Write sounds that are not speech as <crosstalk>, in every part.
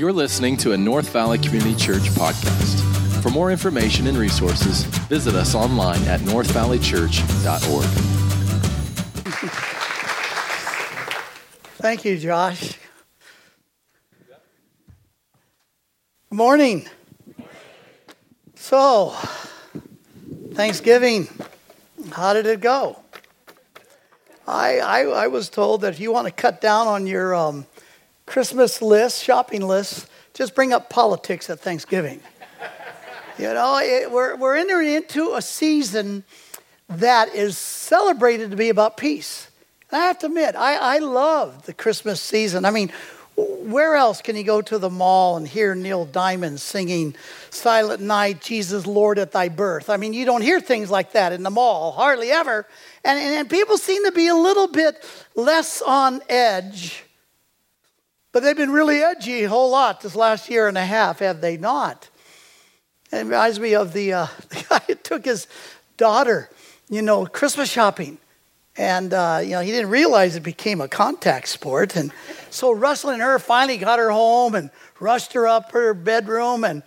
You're listening to a North Valley Community Church podcast. For more information and resources, visit us online at northvalleychurch.org. Thank you, Josh. Morning. So, Thanksgiving, how did it go? I, I, I was told that if you want to cut down on your um, Christmas lists, shopping lists, just bring up politics at Thanksgiving. you know, it, we're, we're entering into a season that is celebrated to be about peace. And I have to admit, I, I love the Christmas season. I mean, where else can you go to the mall and hear Neil Diamond singing Silent Night, Jesus Lord at Thy Birth? I mean, you don't hear things like that in the mall, hardly ever. And, and, and people seem to be a little bit less on edge but they've been really edgy a whole lot this last year and a half, have they not? It reminds me of the, uh, <laughs> the guy who took his daughter, you know, Christmas shopping. And, uh, you know, he didn't realize it became a contact sport. And so Russell and her finally got her home and rushed her up her bedroom. And,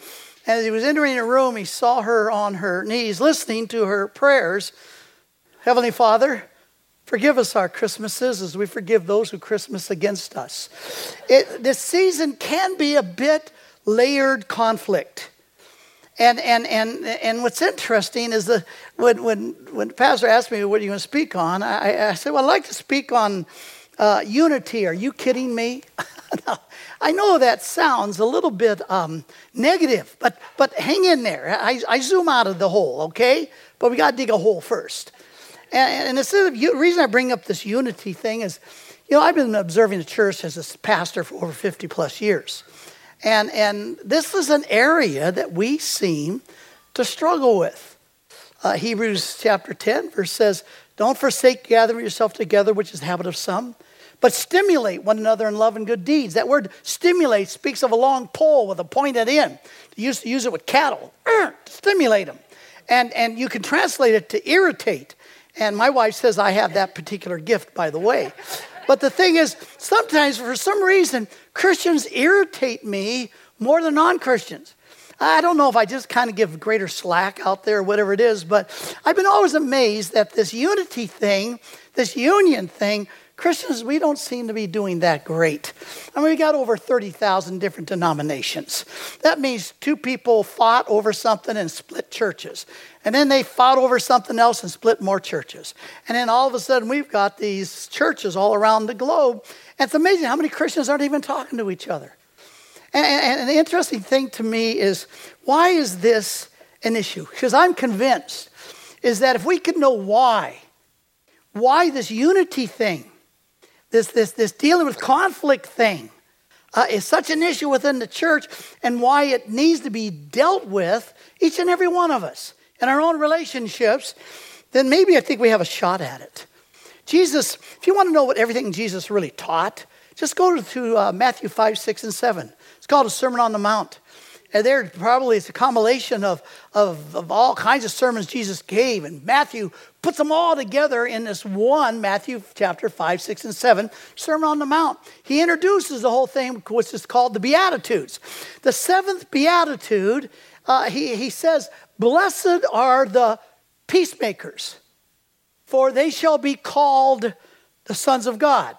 and as he was entering the room, he saw her on her knees listening to her prayers. Heavenly Father, Forgive us our Christmases as we forgive those who Christmas against us. It, this season can be a bit layered conflict. And, and, and, and what's interesting is that when, when, when the pastor asked me, What are you going to speak on? I, I said, Well, I'd like to speak on uh, unity. Are you kidding me? <laughs> I know that sounds a little bit um, negative, but, but hang in there. I, I zoom out of the hole, okay? But we got to dig a hole first. And, and the reason I bring up this unity thing is, you know, I've been observing the church as a pastor for over 50 plus years. And, and this is an area that we seem to struggle with. Uh, Hebrews chapter 10, verse says, Don't forsake gathering yourself together, which is the habit of some, but stimulate one another in love and good deeds. That word stimulate speaks of a long pole with a pointed end. They used to use it with cattle, to <clears throat> stimulate them. And, and you can translate it to irritate. And my wife says I have that particular gift, by the way. But the thing is, sometimes for some reason, Christians irritate me more than non Christians. I don't know if I just kind of give greater slack out there, whatever it is, but I've been always amazed that this unity thing, this union thing, Christians, we don't seem to be doing that great. I mean, we got over 30,000 different denominations. That means two people fought over something and split churches. And then they fought over something else and split more churches. And then all of a sudden, we've got these churches all around the globe. And it's amazing how many Christians aren't even talking to each other. And, and, and the interesting thing to me is why is this an issue? Because I'm convinced is that if we could know why, why this unity thing, this, this, this dealing with conflict thing uh, is such an issue within the church and why it needs to be dealt with, each and every one of us in our own relationships, then maybe I think we have a shot at it. Jesus, if you want to know what everything Jesus really taught, just go to uh, Matthew 5, 6, and 7. It's called a Sermon on the Mount. And there probably it's a compilation of, of, of all kinds of sermons Jesus gave. And Matthew puts them all together in this one, Matthew chapter 5, 6, and 7, Sermon on the Mount. He introduces the whole thing, which is called the Beatitudes. The seventh Beatitude, uh, he, he says, Blessed are the peacemakers, for they shall be called the sons of God.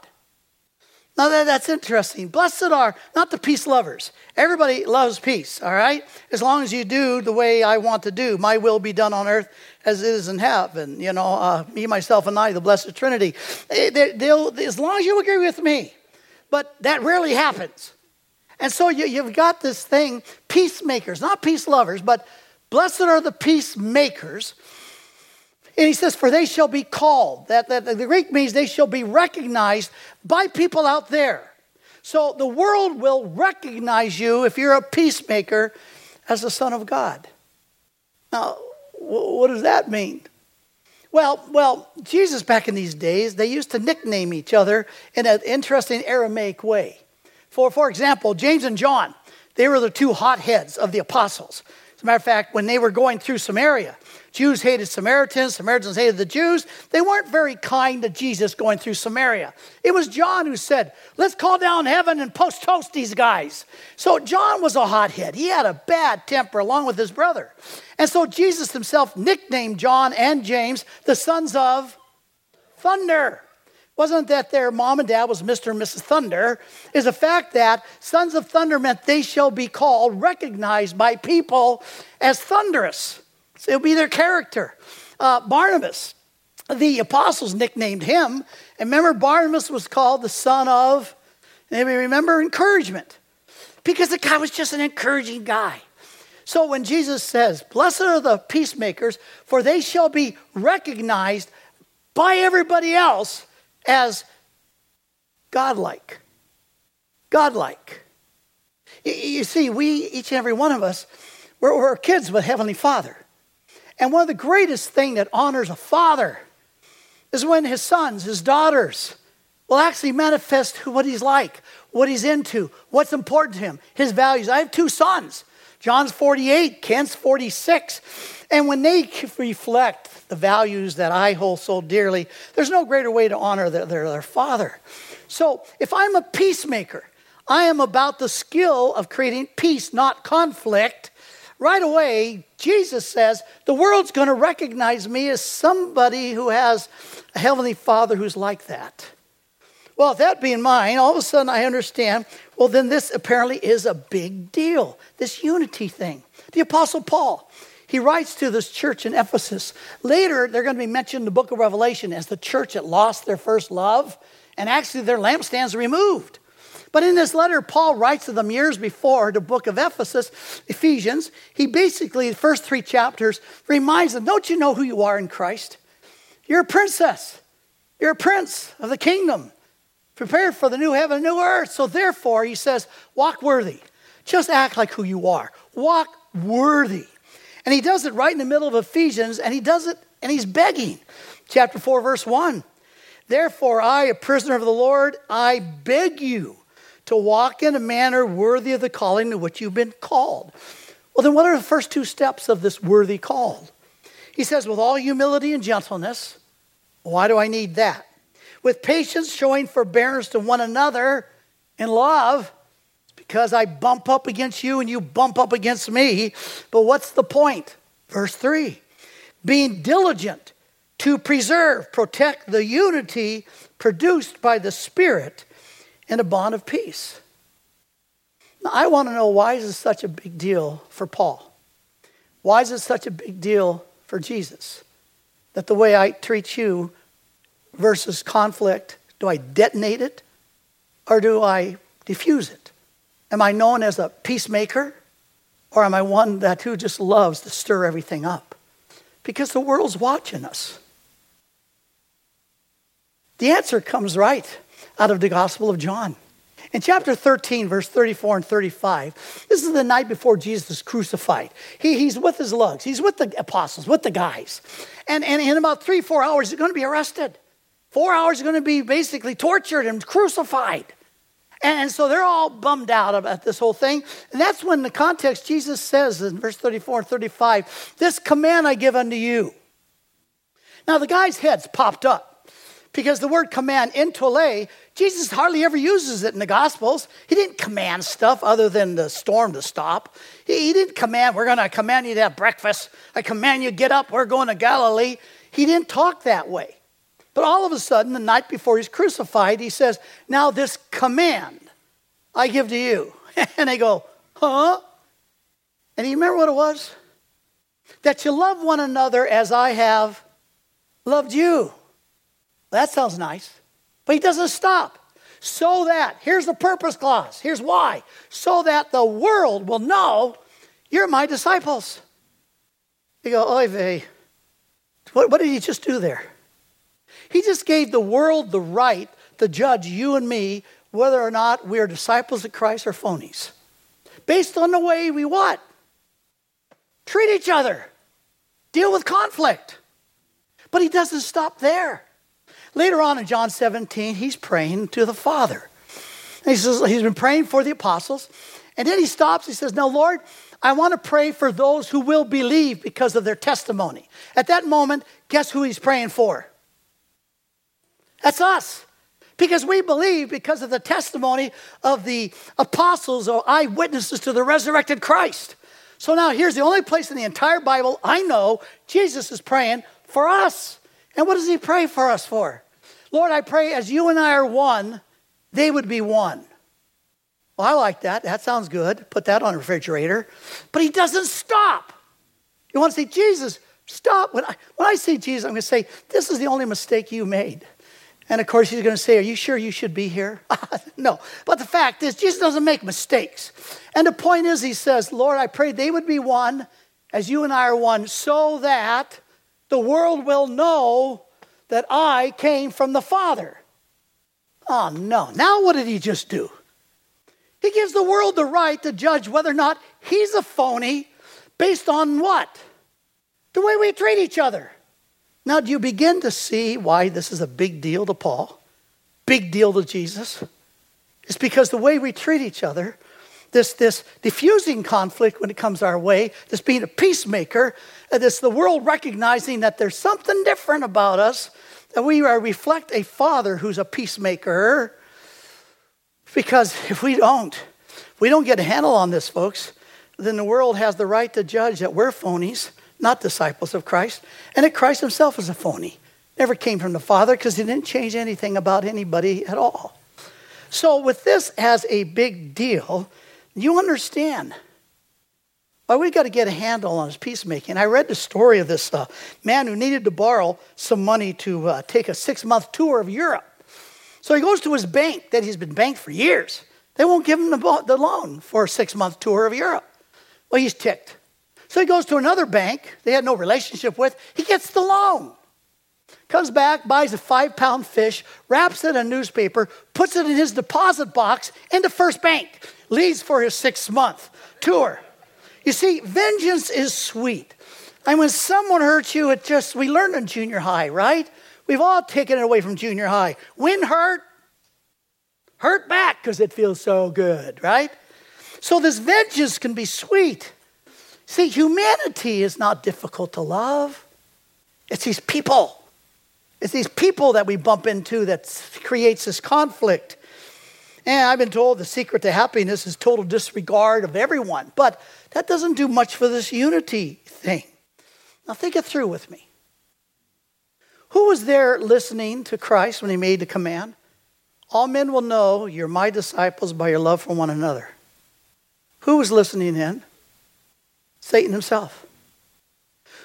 Now that, that's interesting. Blessed are not the peace lovers. Everybody loves peace, all right? As long as you do the way I want to do. My will be done on earth as it is in heaven. You know, uh, me, myself, and I, the Blessed Trinity. Eh, they, as long as you agree with me. But that rarely happens. And so you, you've got this thing, peacemakers, not peace lovers, but blessed are the peacemakers and he says, For they shall be called. That, that the Greek means they shall be recognized by people out there. So the world will recognize you if you're a peacemaker as the Son of God. Now, what does that mean? Well, well, Jesus back in these days, they used to nickname each other in an interesting Aramaic way. For, for example, James and John, they were the two hotheads of the apostles. Matter of fact, when they were going through Samaria, Jews hated Samaritans, Samaritans hated the Jews. They weren't very kind to Jesus going through Samaria. It was John who said, Let's call down heaven and post toast these guys. So John was a hothead. He had a bad temper along with his brother. And so Jesus himself nicknamed John and James the sons of thunder. Wasn't that their mom and dad was Mr. and Mrs. Thunder? Is the fact that sons of thunder meant they shall be called, recognized by people as thunderous. So it'll be their character. Uh, Barnabas, the apostles nicknamed him. And remember, Barnabas was called the son of, maybe remember, encouragement. Because the guy was just an encouraging guy. So when Jesus says, Blessed are the peacemakers, for they shall be recognized by everybody else as godlike. Godlike. You see, we, each and every one of us, we're, we're kids with Heavenly Father. And one of the greatest thing that honors a father is when his sons, his daughters, will actually manifest what he's like, what he's into, what's important to him, his values. I have two sons. John's 48, Kent's 46. And when they reflect the values that I hold so dearly, there's no greater way to honor their, their, their father. So if I'm a peacemaker, I am about the skill of creating peace, not conflict. Right away, Jesus says, the world's going to recognize me as somebody who has a heavenly father who's like that. Well, that being mine, all of a sudden I understand, well, then this apparently is a big deal, this unity thing. The Apostle Paul, he writes to this church in Ephesus. Later, they're going to be mentioned in the book of Revelation as the church that lost their first love, and actually their lampstands removed. But in this letter, Paul writes to them years before the book of Ephesus, Ephesians. He basically, the first three chapters, reminds them Don't you know who you are in Christ? You're a princess, you're a prince of the kingdom, prepared for the new heaven and new earth. So therefore, he says, Walk worthy. Just act like who you are. Walk worthy. And he does it right in the middle of Ephesians, and he does it, and he's begging. Chapter 4, verse 1. Therefore, I, a prisoner of the Lord, I beg you to walk in a manner worthy of the calling to which you've been called. Well, then, what are the first two steps of this worthy call? He says, with all humility and gentleness. Why do I need that? With patience, showing forbearance to one another in love because I bump up against you and you bump up against me. But what's the point? Verse 3 being diligent to preserve, protect the unity produced by the Spirit in a bond of peace. Now, I want to know why is this such a big deal for Paul? Why is it such a big deal for Jesus? That the way I treat you versus conflict, do I detonate it or do I diffuse it? Am I known as a peacemaker? Or am I one that who just loves to stir everything up? Because the world's watching us. The answer comes right out of the Gospel of John. In chapter 13, verse 34 and 35, this is the night before Jesus is crucified. He, he's with his lugs, he's with the apostles, with the guys. And, and in about three, four hours, he's going to be arrested. Four hours, going to be basically tortured and crucified. And so they're all bummed out about this whole thing. And that's when the context Jesus says in verse 34 and 35, This command I give unto you. Now the guy's head's popped up because the word command, entole, Jesus hardly ever uses it in the Gospels. He didn't command stuff other than the storm to stop. He didn't command, we're going to command you to have breakfast. I command you, get up, we're going to Galilee. He didn't talk that way. But all of a sudden, the night before he's crucified, he says, Now this command I give to you. <laughs> and they go, Huh? And you remember what it was? That you love one another as I have loved you. That sounds nice. But he doesn't stop. So that, here's the purpose clause. Here's why. So that the world will know you're my disciples. You go, oy vey. What, what did he just do there? He just gave the world the right to judge you and me whether or not we are disciples of Christ or phonies. Based on the way we what? Treat each other. Deal with conflict. But he doesn't stop there. Later on in John 17, he's praying to the Father. He says, he's been praying for the apostles. And then he stops. He says, Now, Lord, I want to pray for those who will believe because of their testimony. At that moment, guess who he's praying for? That's us. Because we believe because of the testimony of the apostles or eyewitnesses to the resurrected Christ. So now here's the only place in the entire Bible I know Jesus is praying for us. And what does he pray for us for? Lord, I pray as you and I are one, they would be one. Well, I like that. That sounds good. Put that on the refrigerator. But he doesn't stop. You want to say, Jesus, stop. When I, when I say Jesus, I'm going to say, this is the only mistake you made. And of course, he's going to say, Are you sure you should be here? <laughs> no. But the fact is, Jesus doesn't make mistakes. And the point is, he says, Lord, I pray they would be one as you and I are one, so that the world will know that I came from the Father. Oh, no. Now, what did he just do? He gives the world the right to judge whether or not he's a phony based on what? The way we treat each other. Now, do you begin to see why this is a big deal to Paul? Big deal to Jesus? It's because the way we treat each other, this, this diffusing conflict when it comes our way, this being a peacemaker, this the world recognizing that there's something different about us, that we reflect a father who's a peacemaker. Because if we don't, if we don't get a handle on this, folks, then the world has the right to judge that we're phonies not disciples of Christ, and that Christ himself was a phony. Never came from the Father because he didn't change anything about anybody at all. So, with this as a big deal, you understand why we got to get a handle on his peacemaking. I read the story of this uh, man who needed to borrow some money to uh, take a six month tour of Europe. So he goes to his bank that he's been banked for years. They won't give him the, the loan for a six month tour of Europe. Well, he's ticked. So he goes to another bank they had no relationship with. He gets the loan. Comes back, buys a five pound fish, wraps it in a newspaper, puts it in his deposit box in the first bank, leaves for his six month tour. You see, vengeance is sweet. And when someone hurts you, it just, we learned in junior high, right? We've all taken it away from junior high. When hurt, hurt back because it feels so good, right? So this vengeance can be sweet. See, humanity is not difficult to love. It's these people. It's these people that we bump into that creates this conflict. And I've been told the secret to happiness is total disregard of everyone. But that doesn't do much for this unity thing. Now, think it through with me. Who was there listening to Christ when he made the command? All men will know you're my disciples by your love for one another. Who was listening in? Satan himself.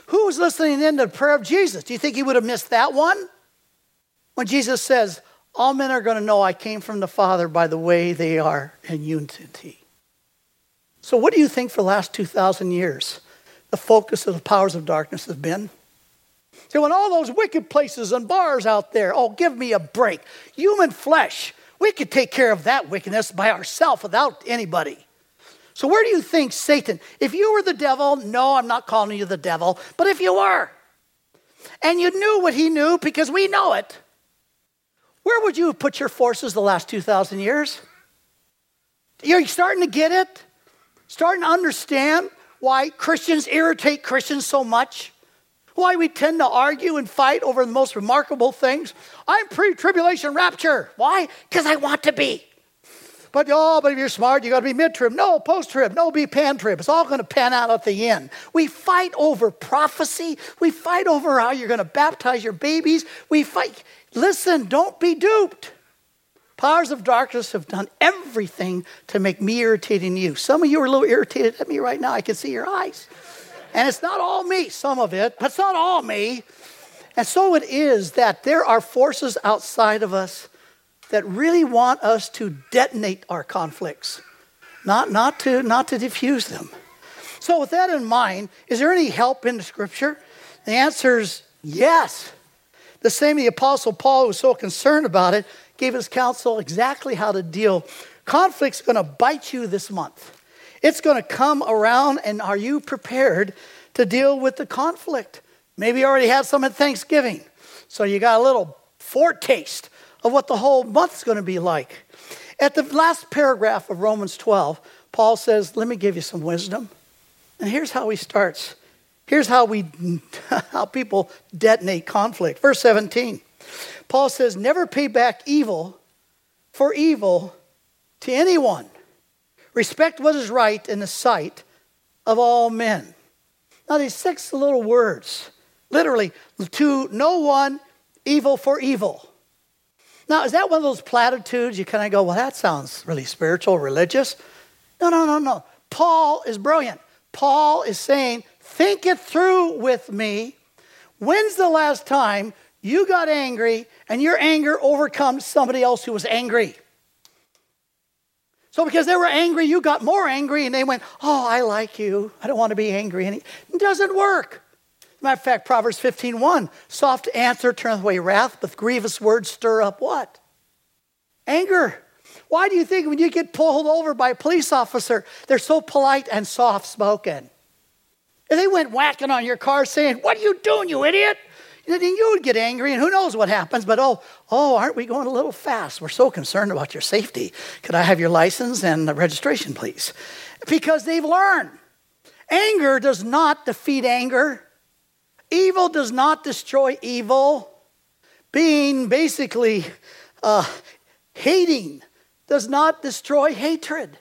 Who was listening in to the prayer of Jesus? Do you think he would have missed that one? When Jesus says, All men are going to know I came from the Father by the way they are in unity. So, what do you think for the last 2,000 years the focus of the powers of darkness has been? So, when all those wicked places and bars out there, oh, give me a break. Human flesh, we could take care of that wickedness by ourselves without anybody. So, where do you think Satan, if you were the devil, no, I'm not calling you the devil, but if you were, and you knew what he knew because we know it, where would you have put your forces the last 2,000 years? You're starting to get it? Starting to understand why Christians irritate Christians so much? Why we tend to argue and fight over the most remarkable things? I'm pre tribulation rapture. Why? Because I want to be. But oh, but if you're smart, you got to be mid-trib. No, post-trib. No, be pan-trib. It's all going to pan out at the end. We fight over prophecy. We fight over how you're going to baptize your babies. We fight. Listen, don't be duped. Powers of darkness have done everything to make me irritating you. Some of you are a little irritated at me right now. I can see your eyes. And it's not all me, some of it, but it's not all me. And so it is that there are forces outside of us that really want us to detonate our conflicts, not, not, to, not to diffuse them. So, with that in mind, is there any help in the scripture? The answer is yes. The same the Apostle Paul, who was so concerned about it, gave us counsel exactly how to deal. Conflict's to bite you this month. It's to come around, and are you prepared to deal with the conflict? Maybe you already had some at Thanksgiving, so you got a little foretaste of what the whole month's going to be like. At the last paragraph of Romans 12, Paul says, Let me give you some wisdom. And here's how he starts. Here's how we <laughs> how people detonate conflict. Verse 17. Paul says, Never pay back evil for evil to anyone. Respect what is right in the sight of all men. Now, these six little words, literally, to no one, evil for evil. Now, is that one of those platitudes you kind of go, well, that sounds really spiritual, religious? No, no, no, no. Paul is brilliant. Paul is saying, think it through with me. When's the last time you got angry and your anger overcome somebody else who was angry? So, because they were angry, you got more angry, and they went, Oh, I like you. I don't want to be angry. And it doesn't work. Matter of fact, Proverbs 15:1, soft answer turneth away wrath, but grievous words stir up what? Anger. Why do you think when you get pulled over by a police officer, they're so polite and soft spoken? If they went whacking on your car saying, What are you doing, you idiot? And Then you would get angry, and who knows what happens. But oh, oh, aren't we going a little fast? We're so concerned about your safety. Could I have your license and registration, please? Because they've learned anger does not defeat anger. Evil does not destroy evil. Being basically uh, hating does not destroy hatred.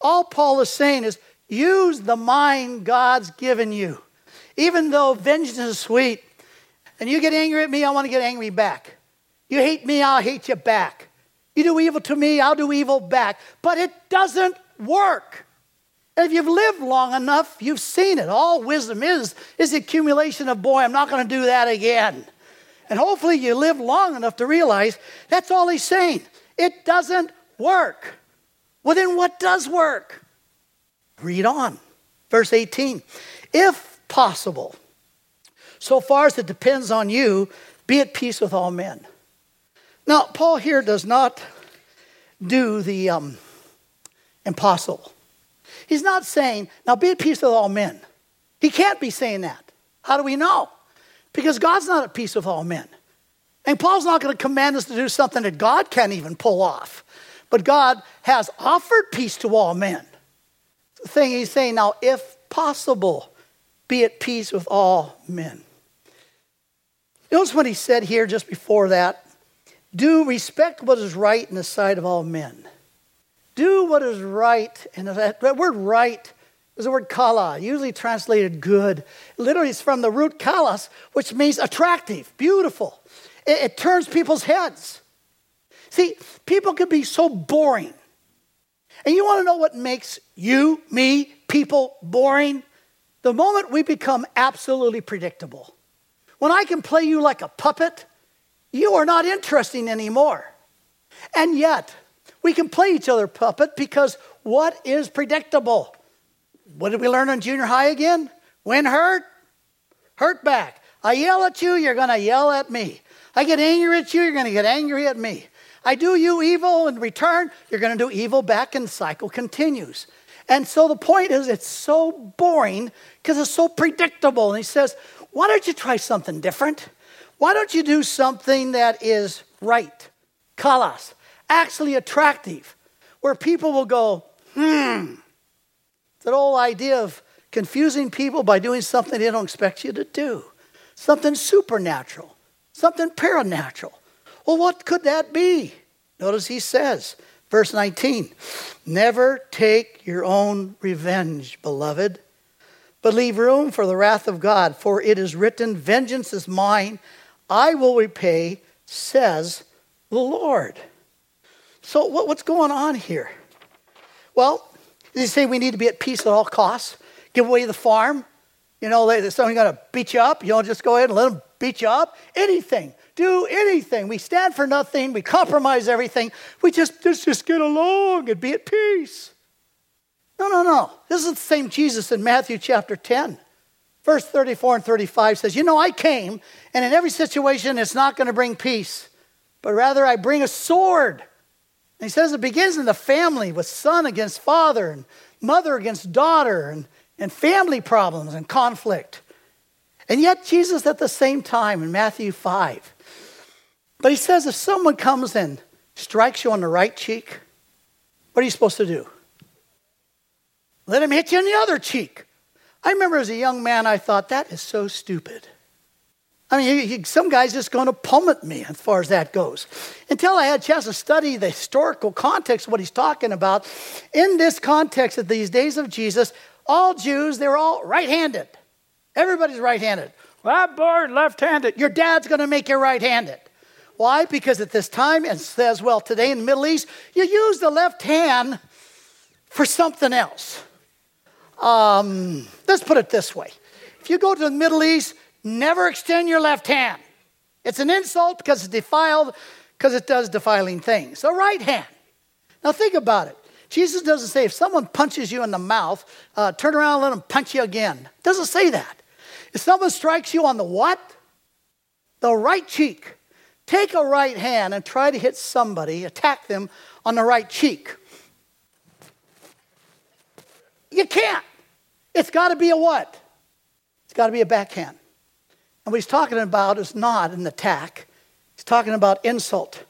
All Paul is saying is use the mind God's given you. Even though vengeance is sweet, and you get angry at me, I want to get angry back. You hate me, I'll hate you back. You do evil to me, I'll do evil back. But it doesn't work. And if you've lived long enough, you've seen it. All wisdom is is the accumulation of boy, I'm not going to do that again. And hopefully you live long enough to realize that's all he's saying. It doesn't work. Well, then what does work? Read on. Verse 18. If possible, so far as it depends on you, be at peace with all men. Now, Paul here does not do the um, impossible. He's not saying, now be at peace with all men. He can't be saying that. How do we know? Because God's not at peace with all men. And Paul's not going to command us to do something that God can't even pull off. But God has offered peace to all men. The thing he's saying now, if possible, be at peace with all men. Notice what he said here just before that. Do respect what is right in the sight of all men. Do what is right. And that, that word right is the word kala, usually translated good. Literally, it's from the root kalas, which means attractive, beautiful. It, it turns people's heads. See, people can be so boring. And you want to know what makes you, me, people boring? The moment we become absolutely predictable. When I can play you like a puppet, you are not interesting anymore. And yet, we can play each other puppet because what is predictable? What did we learn in junior high again? When hurt, hurt back. I yell at you, you're going to yell at me. I get angry at you, you're going to get angry at me. I do you evil in return, you're going to do evil back, and the cycle continues. And so the point is, it's so boring because it's so predictable. And he says, Why don't you try something different? Why don't you do something that is right? Kalas actually attractive, where people will go, hmm. That whole idea of confusing people by doing something they don't expect you to do, something supernatural, something paranatural. Well, what could that be? Notice he says, verse 19, never take your own revenge, beloved, but leave room for the wrath of God, for it is written, Vengeance is mine, I will repay, says the Lord. So, what, what's going on here? Well, they say we need to be at peace at all costs, give away the farm. You know, someone's going to beat you up. You don't just go ahead and let them beat you up. Anything. Do anything. We stand for nothing. We compromise everything. We just, just, just get along and be at peace. No, no, no. This is the same Jesus in Matthew chapter 10. Verse 34 and 35 says, You know, I came, and in every situation, it's not going to bring peace, but rather I bring a sword. And he says it begins in the family with son against father and mother against daughter and, and family problems and conflict. And yet, Jesus at the same time in Matthew 5. But he says if someone comes and strikes you on the right cheek, What are you supposed to do? Let him hit you on the other cheek. I remember as a young man, I thought, that is so stupid. I mean, some guy's just going to pummel me as far as that goes. Until I had a chance to study the historical context of what he's talking about. In this context of these days of Jesus, all Jews, they were all right handed. Everybody's right handed. Well, I'm born left handed. Your dad's going to make you right handed. Why? Because at this time, and says, well, today in the Middle East, you use the left hand for something else. Um, let's put it this way if you go to the Middle East, never extend your left hand. It's an insult because it's defiled, because it does defiling things. The right hand. Now think about it. Jesus doesn't say if someone punches you in the mouth, uh, turn around and let them punch you again. doesn't say that. If someone strikes you on the what? The right cheek. Take a right hand and try to hit somebody, attack them on the right cheek. You can't. It's got to be a what? It's got to be a backhand. And what he's talking about is not an attack, he's talking about insult.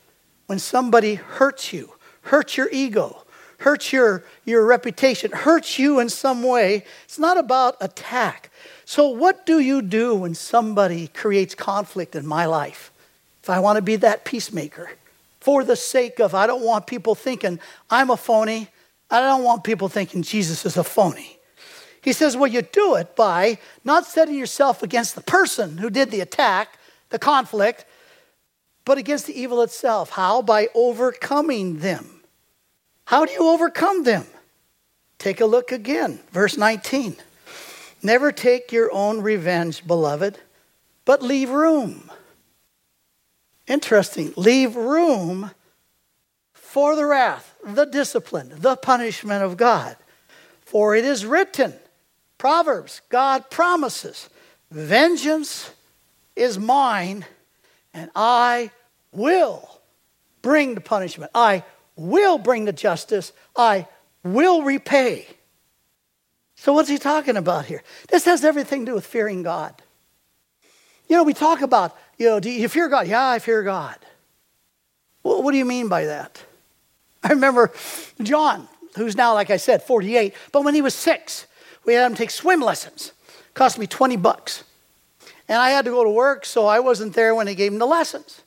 When somebody hurts you, hurts your ego, hurts your, your reputation, hurts you in some way, it's not about attack. So, what do you do when somebody creates conflict in my life? If I want to be that peacemaker, for the sake of, I don't want people thinking I'm a phony, I don't want people thinking Jesus is a phony. He says, well, you do it by not setting yourself against the person who did the attack, the conflict, but against the evil itself. How? By overcoming them. How do you overcome them? Take a look again, verse 19. Never take your own revenge, beloved, but leave room. Interesting. Leave room for the wrath, the discipline, the punishment of God. For it is written, Proverbs, God promises, Vengeance is mine, and I will bring the punishment. I will bring the justice. I will repay. So, what's he talking about here? This has everything to do with fearing God. You know, we talk about, you know, do you fear God? Yeah, I fear God. Well, what do you mean by that? I remember John, who's now, like I said, 48, but when he was six, we had him take swim lessons. It cost me 20 bucks. And I had to go to work, so I wasn't there when he gave him the lessons.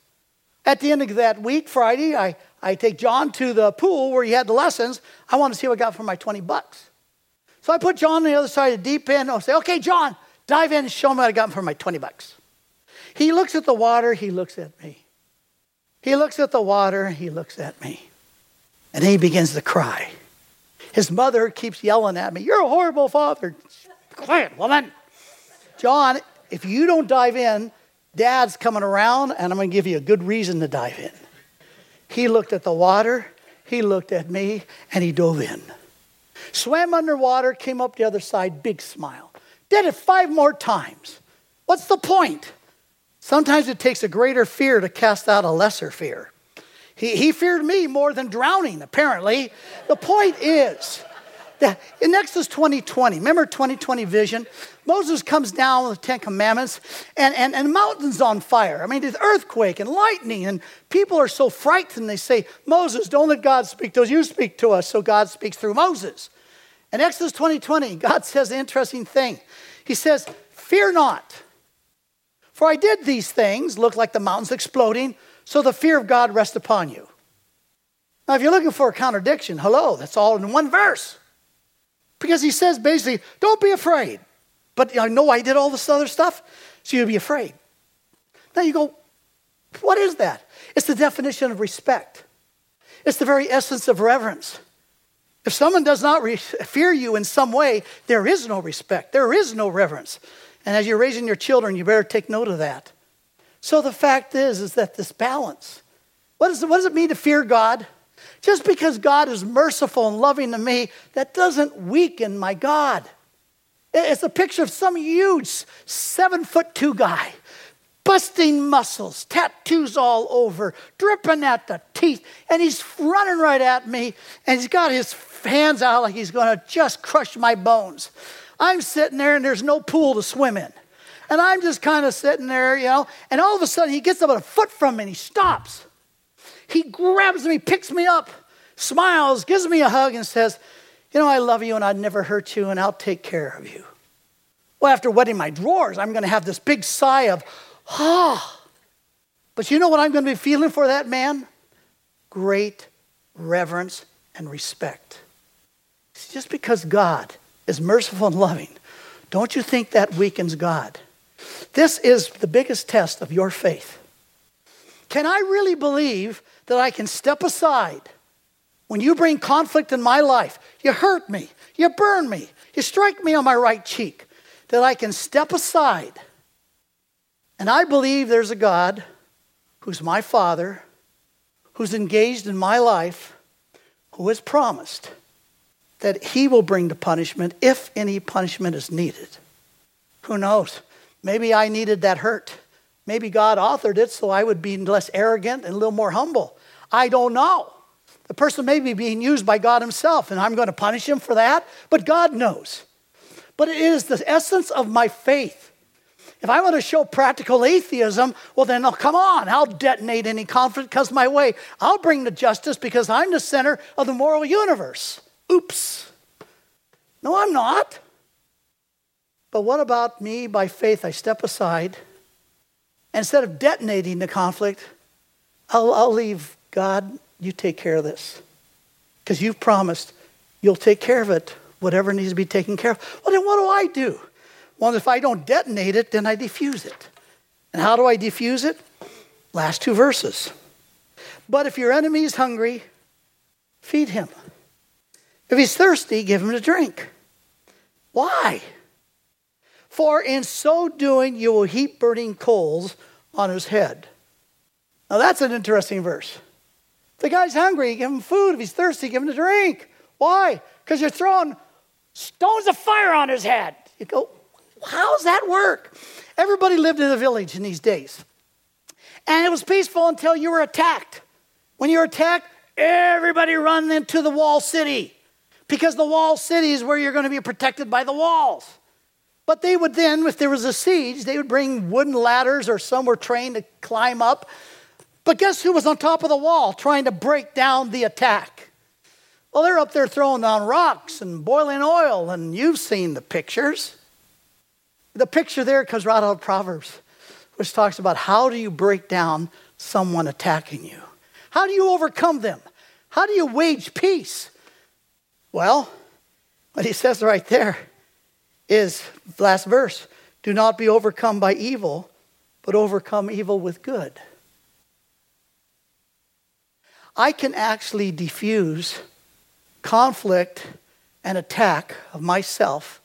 At the end of that week, Friday, I, I take John to the pool where he had the lessons. I want to see what I got for my 20 bucks. So I put John on the other side of the deep end. I'll say, okay, John, dive in and show me what I got for my 20 bucks. He looks at the water, he looks at me. He looks at the water, he looks at me. And he begins to cry. His mother keeps yelling at me, You're a horrible father. Quiet, woman. John, if you don't dive in, dad's coming around and I'm going to give you a good reason to dive in. He looked at the water, he looked at me, and he dove in. Swam underwater, came up the other side, big smile. Did it five more times. What's the point? Sometimes it takes a greater fear to cast out a lesser fear. He, he feared me more than drowning, apparently. The point is that in Exodus 2020, remember 2020 vision? Moses comes down with the Ten Commandments and, and, and mountains on fire. I mean, there's earthquake and lightning, and people are so frightened. They say, Moses, don't let God speak to us. You speak to us. So God speaks through Moses. In Exodus 2020, God says an interesting thing. He says, Fear not, for I did these things, look like the mountains exploding, so the fear of God rests upon you. Now, if you're looking for a contradiction, hello, that's all in one verse. Because he says basically, don't be afraid. But I know I did all this other stuff, so you'd be afraid. Now you go, what is that? It's the definition of respect, it's the very essence of reverence. If someone does not re- fear you in some way, there is no respect, there is no reverence. And as you're raising your children, you better take note of that. So the fact is, is that this balance. What, is, what does it mean to fear God? Just because God is merciful and loving to me, that doesn't weaken my God. It's a picture of some huge seven foot two guy, busting muscles, tattoos all over, dripping at the teeth, and he's running right at me, and he's got his hands out like he's to just crush my bones. I'm sitting there, and there's no pool to swim in. And I'm just kind of sitting there, you know, and all of a sudden he gets about a foot from me and he stops. He grabs me, picks me up, smiles, gives me a hug, and says, You know, I love you and I'd never hurt you and I'll take care of you. Well, after wetting my drawers, I'm going to have this big sigh of, ah. But you know what I'm going to be feeling for that man? Great reverence and respect. Just because God is merciful and loving, don't you think that weakens God? This is the biggest test of your faith. Can I really believe that I can step aside when you bring conflict in my life? You hurt me, you burn me, you strike me on my right cheek, that I can step aside. And I believe there's a God who's my Father, who's engaged in my life, who has promised that He will bring the punishment if any punishment is needed. Who knows? Maybe I needed that hurt. Maybe God authored it so I would be less arrogant and a little more humble. I don't know. The person may be being used by God Himself, and I'm going to punish him for that, but God knows. But it is the essence of my faith. If I want to show practical atheism, well, then, oh, come on, I'll detonate any conflict comes my way. I'll bring the justice because I'm the center of the moral universe. Oops. No, I'm not. But what about me? By faith, I step aside. Instead of detonating the conflict, I'll, I'll leave God, you take care of this. Because you've promised you'll take care of it, whatever needs to be taken care of. Well, then what do I do? Well, if I don't detonate it, then I diffuse it. And how do I diffuse it? Last two verses. But if your enemy is hungry, feed him. If he's thirsty, give him to drink. Why? For in so doing, you will heap burning coals on his head. Now that's an interesting verse. The guy's hungry, give him food. If he's thirsty, give him a drink. Why? Because you're throwing stones of fire on his head. You go, how's that work? Everybody lived in a village in these days. And it was peaceful until you were attacked. When you were attacked, everybody run into the wall city because the wall city is where you're going to be protected by the walls. But they would then, if there was a siege, they would bring wooden ladders or some were trained to climb up. But guess who was on top of the wall trying to break down the attack? Well, they're up there throwing down rocks and boiling oil, and you've seen the pictures. The picture there comes right out of Proverbs, which talks about how do you break down someone attacking you? How do you overcome them? How do you wage peace? Well, what he says right there is last verse do not be overcome by evil, but overcome evil with good. I can actually diffuse conflict and attack of myself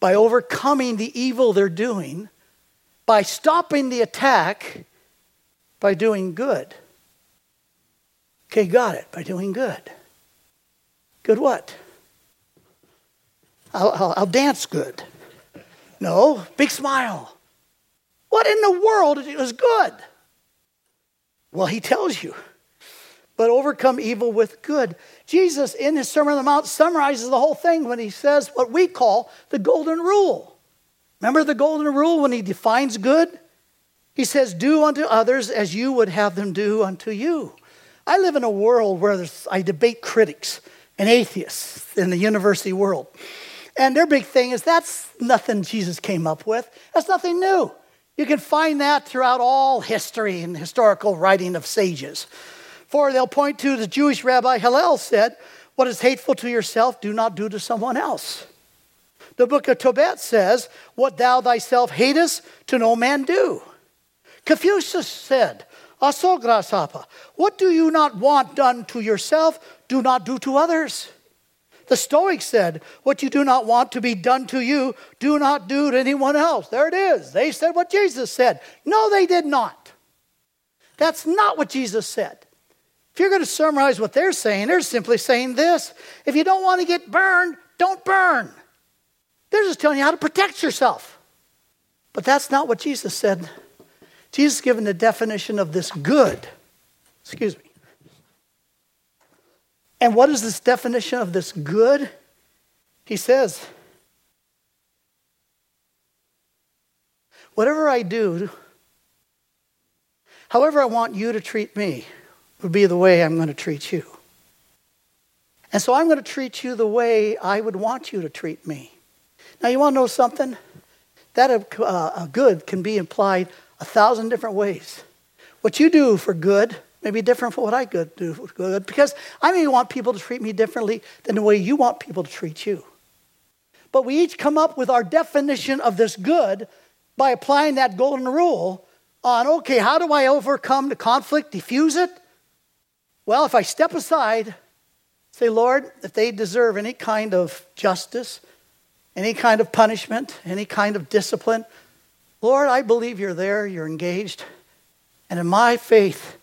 by overcoming the evil they're doing, by stopping the attack, by doing good. Okay, got it, by doing good. Good what? I'll, I'll, I'll dance good. No, big smile. What in the world is good? Well, he tells you. But overcome evil with good. Jesus, in his Sermon on the Mount, summarizes the whole thing when he says what we call the golden rule. Remember the golden rule when he defines good? He says, Do unto others as you would have them do unto you. I live in a world where I debate critics and atheists in the university world. And their big thing is that's nothing Jesus came up with. That's nothing new. You can find that throughout all history and historical writing of sages. For they'll point to the Jewish rabbi Hillel said, What is hateful to yourself, do not do to someone else. The book of Tobit says, What thou thyself hatest, to no man do. Confucius said, Asograsapa, what do you not want done to yourself, do not do to others. The Stoics said, What you do not want to be done to you, do not do to anyone else. There it is. They said what Jesus said. No, they did not. That's not what Jesus said. If you're going to summarize what they're saying, they're simply saying this if you don't want to get burned, don't burn. They're just telling you how to protect yourself. But that's not what Jesus said. Jesus given the definition of this good. Excuse me. And what is this definition of this good? He says, Whatever I do, however I want you to treat me, would be the way I'm going to treat you. And so I'm going to treat you the way I would want you to treat me. Now, you want to know something? That uh, a good can be implied a thousand different ways. What you do for good may be different from what I could do good because I may want people to treat me differently than the way you want people to treat you. But we each come up with our definition of this good by applying that golden rule on okay, how do I overcome the conflict, diffuse it? Well, if I step aside, say, Lord, if they deserve any kind of justice, any kind of punishment, any kind of discipline, Lord, I believe you're there, you're engaged, and in my faith,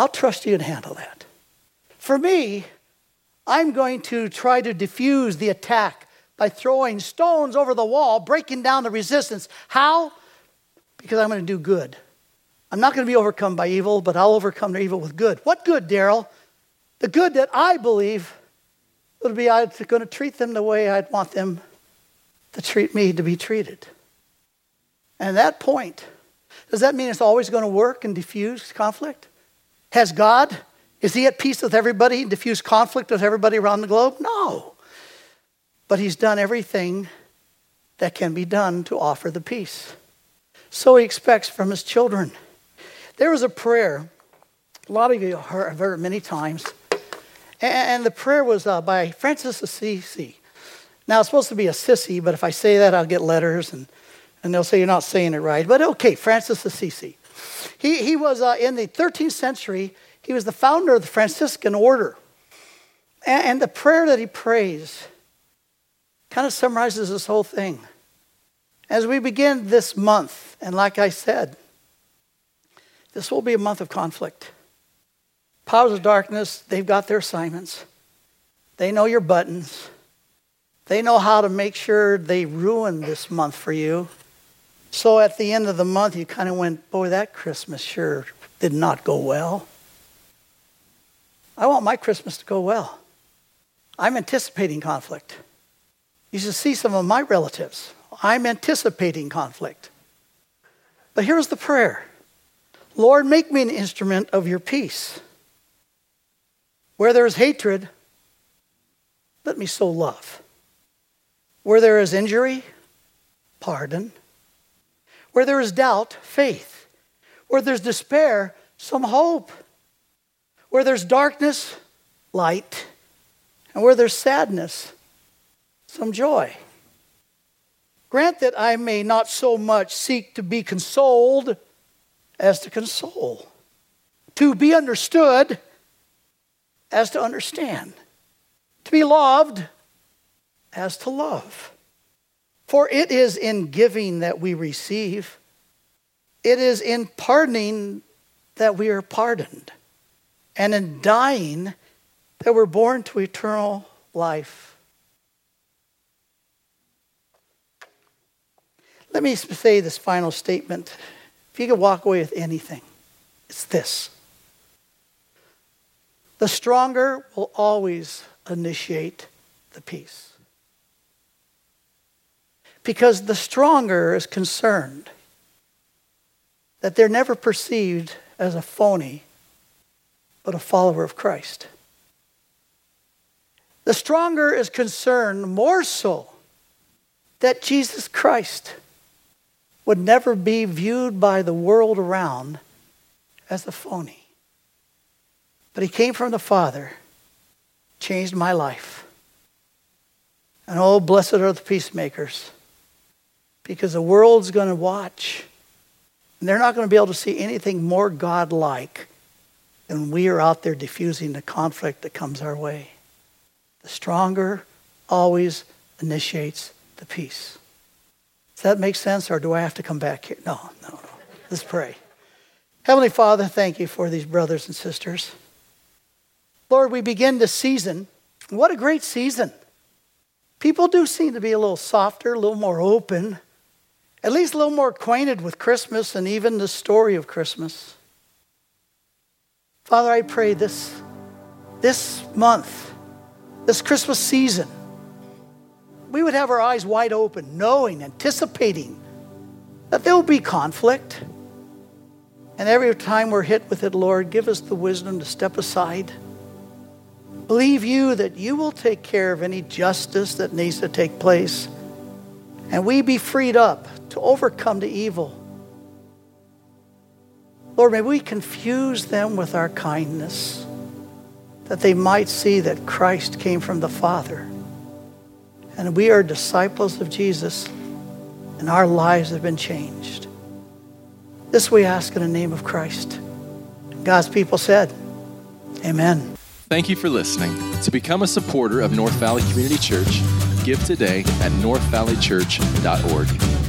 I'll trust you to handle that. For me, I'm going to try to diffuse the attack by throwing stones over the wall, breaking down the resistance. How? Because I'm going to do good. I'm not going to be overcome by evil, but I'll overcome the evil with good. What good, Daryl? The good that I believe would be I'm going to treat them the way I'd want them to treat me to be treated. And at that point, does that mean it's always going to work and diffuse conflict? Has God, is He at peace with everybody and diffuse conflict with everybody around the globe? No. But He's done everything that can be done to offer the peace. So He expects from His children. There was a prayer, a lot of you have heard it many times, and the prayer was uh, by Francis Assisi. Now, it's supposed to be a sissy, but if I say that, I'll get letters, and, and they'll say you're not saying it right. But okay, Francis Assisi. He, he was uh, in the 13th century, he was the founder of the Franciscan order. And, and the prayer that he prays kind of summarizes this whole thing. As we begin this month, and like I said, this will be a month of conflict. Powers of darkness, they've got their assignments. They know your buttons. They know how to make sure they ruin this month for you. So at the end of the month, you kind of went, boy, that Christmas sure did not go well. I want my Christmas to go well. I'm anticipating conflict. You should see some of my relatives. I'm anticipating conflict. But here's the prayer Lord, make me an instrument of your peace. Where there is hatred, let me sow love. Where there is injury, pardon. Where there is doubt, faith. Where there's despair, some hope. Where there's darkness, light. And where there's sadness, some joy. Grant that I may not so much seek to be consoled as to console, to be understood as to understand, to be loved as to love. For it is in giving that we receive, it is in pardoning that we are pardoned, and in dying that we're born to eternal life. Let me say this final statement if you could walk away with anything, it's this. The stronger will always initiate the peace. Because the stronger is concerned that they're never perceived as a phony, but a follower of Christ. The stronger is concerned more so that Jesus Christ would never be viewed by the world around as a phony. But he came from the Father, changed my life. And oh, blessed are the peacemakers, because the world's going to watch. And they're not going to be able to see anything more God-like than we are out there diffusing the conflict that comes our way. The stronger always initiates the peace. Does that make sense, or do I have to come back here? No, no, no. Let's pray. Heavenly Father, thank you for these brothers and sisters. Lord, we begin this season. What a great season. People do seem to be a little softer, a little more open, at least a little more acquainted with Christmas and even the story of Christmas. Father, I pray this, this month, this Christmas season, we would have our eyes wide open, knowing, anticipating that there will be conflict. And every time we're hit with it, Lord, give us the wisdom to step aside. Believe you that you will take care of any justice that needs to take place, and we be freed up to overcome the evil. Lord, may we confuse them with our kindness, that they might see that Christ came from the Father, and we are disciples of Jesus, and our lives have been changed. This we ask in the name of Christ. God's people said, Amen. Thank you for listening. To become a supporter of North Valley Community Church, give today at northvalleychurch.org.